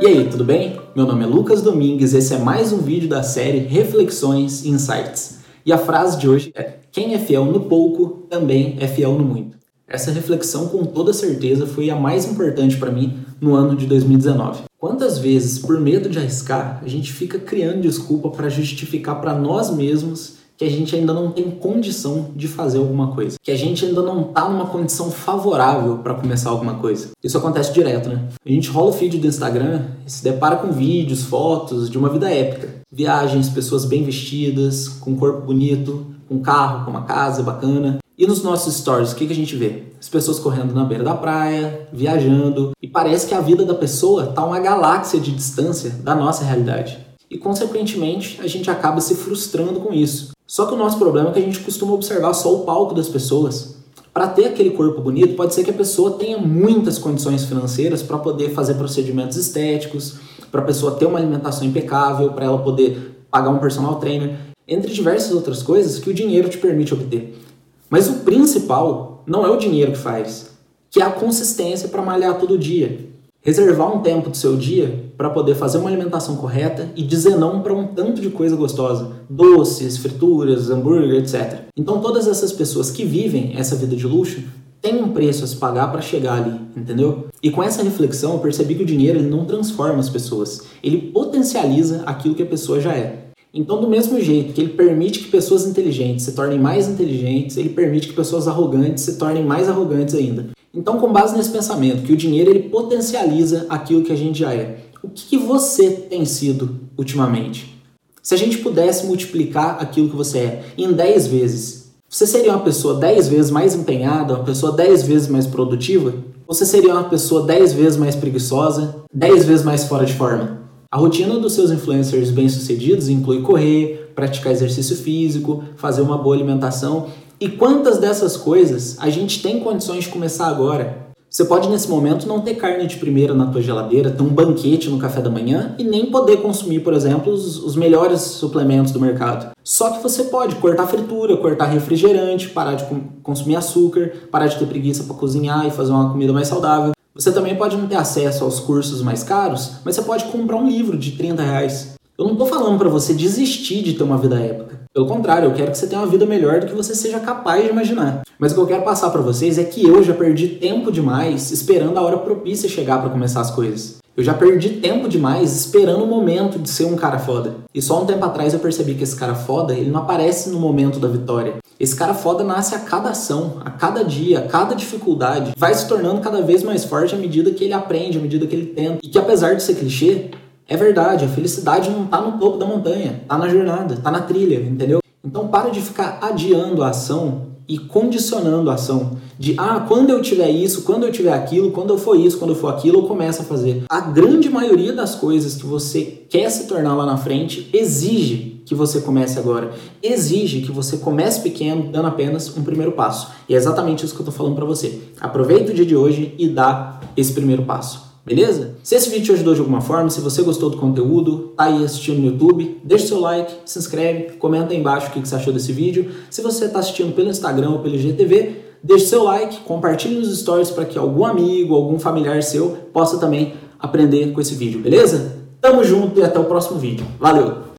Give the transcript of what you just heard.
E aí, tudo bem? Meu nome é Lucas Domingues, esse é mais um vídeo da série Reflexões e Insights. E a frase de hoje é: Quem é fiel no pouco também é fiel no muito. Essa reflexão, com toda certeza, foi a mais importante para mim no ano de 2019. Quantas vezes, por medo de arriscar, a gente fica criando desculpa para justificar para nós mesmos que a gente ainda não tem condição de fazer alguma coisa, que a gente ainda não está numa condição favorável para começar alguma coisa. Isso acontece direto, né? A gente rola o feed do Instagram e se depara com vídeos, fotos de uma vida épica. Viagens, pessoas bem vestidas, com corpo bonito, com carro, com uma casa bacana. E nos nossos stories, o que, que a gente vê? As pessoas correndo na beira da praia, viajando, e parece que a vida da pessoa está uma galáxia de distância da nossa realidade. E, consequentemente, a gente acaba se frustrando com isso. Só que o nosso problema é que a gente costuma observar só o palco das pessoas. Para ter aquele corpo bonito, pode ser que a pessoa tenha muitas condições financeiras para poder fazer procedimentos estéticos, para a pessoa ter uma alimentação impecável, para ela poder pagar um personal trainer, entre diversas outras coisas que o dinheiro te permite obter. Mas o principal não é o dinheiro que faz, que é a consistência para malhar todo dia. Reservar um tempo do seu dia para poder fazer uma alimentação correta e dizer não para um tanto de coisa gostosa, doces, frituras, hambúrguer, etc. Então todas essas pessoas que vivem essa vida de luxo têm um preço a se pagar para chegar ali, entendeu? E com essa reflexão eu percebi que o dinheiro ele não transforma as pessoas, ele potencializa aquilo que a pessoa já é. Então, do mesmo jeito que ele permite que pessoas inteligentes se tornem mais inteligentes, ele permite que pessoas arrogantes se tornem mais arrogantes ainda. Então, com base nesse pensamento, que o dinheiro ele potencializa aquilo que a gente já é, o que, que você tem sido ultimamente? Se a gente pudesse multiplicar aquilo que você é em 10 vezes, você seria uma pessoa 10 vezes mais empenhada, uma pessoa 10 vezes mais produtiva? Você seria uma pessoa 10 vezes mais preguiçosa, 10 vezes mais fora de forma? A rotina dos seus influencers bem-sucedidos inclui correr, praticar exercício físico, fazer uma boa alimentação e quantas dessas coisas a gente tem condições de começar agora? Você pode nesse momento não ter carne de primeira na tua geladeira, ter um banquete no café da manhã e nem poder consumir, por exemplo, os, os melhores suplementos do mercado. Só que você pode cortar fritura, cortar refrigerante, parar de consumir açúcar, parar de ter preguiça para cozinhar e fazer uma comida mais saudável. Você também pode não ter acesso aos cursos mais caros, mas você pode comprar um livro de 30 reais. Eu não estou falando para você desistir de ter uma vida épica. Pelo contrário, eu quero que você tenha uma vida melhor do que você seja capaz de imaginar. Mas o que eu quero passar para vocês é que eu já perdi tempo demais esperando a hora propícia chegar para começar as coisas. Eu já perdi tempo demais esperando o momento de ser um cara foda. E só um tempo atrás eu percebi que esse cara foda, ele não aparece no momento da vitória. Esse cara foda nasce a cada ação, a cada dia, a cada dificuldade. Vai se tornando cada vez mais forte à medida que ele aprende, à medida que ele tenta. E que apesar de ser clichê, é verdade, a felicidade não está no topo da montanha, está na jornada, está na trilha, entendeu? Então para de ficar adiando a ação e condicionando a ação. De, ah, quando eu tiver isso, quando eu tiver aquilo, quando eu for isso, quando eu for aquilo, eu começo a fazer. A grande maioria das coisas que você quer se tornar lá na frente exige que você comece agora. Exige que você comece pequeno, dando apenas um primeiro passo. E é exatamente isso que eu estou falando para você. Aproveita o dia de hoje e dá esse primeiro passo. Beleza? Se esse vídeo te ajudou de alguma forma, se você gostou do conteúdo, tá aí assistindo no YouTube, deixa seu like, se inscreve, comenta aí embaixo o que você achou desse vídeo. Se você está assistindo pelo Instagram ou pelo GTV, deixe seu like, compartilhe nos stories para que algum amigo, algum familiar seu possa também aprender com esse vídeo, beleza? Tamo junto e até o próximo vídeo. Valeu!